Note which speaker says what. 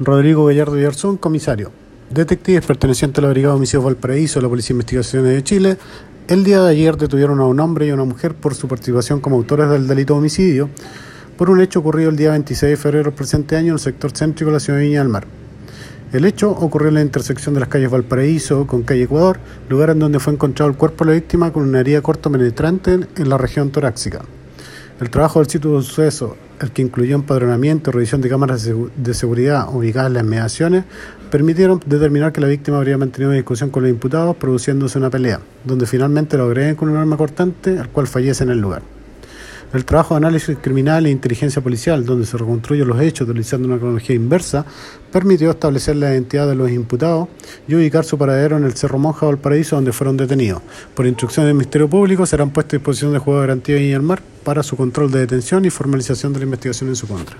Speaker 1: Rodrigo Gallardo Yarzón, comisario. Detectives pertenecientes a la Brigada de Homicidios Valparaíso de la Policía de Investigaciones de Chile, el día de ayer detuvieron a un hombre y a una mujer por su participación como autores del delito de homicidio por un hecho ocurrido el día 26 de febrero del presente año en el sector céntrico de la ciudad de Viña del Mar. El hecho ocurrió en la intersección de las calles Valparaíso con calle Ecuador, lugar en donde fue encontrado el cuerpo de la víctima con una herida corto penetrante en la región torácica. El trabajo del sitio de suceso, el que incluyó empadronamiento y revisión de cámaras de seguridad ubicadas en las mediaciones, permitieron determinar que la víctima habría mantenido una discusión con los imputados, produciéndose una pelea, donde finalmente lo agreden con un arma cortante, al cual fallece en el lugar. El trabajo de análisis criminal e inteligencia policial, donde se reconstruyen los hechos utilizando una cronología inversa, permitió establecer la identidad de los imputados y ubicar su paradero en el Cerro Monja Valparaíso, donde fueron detenidos. Por instrucción del Ministerio Público, serán puestos a disposición de juego de garantía y el mar para su control de detención y formalización de la investigación en su contra.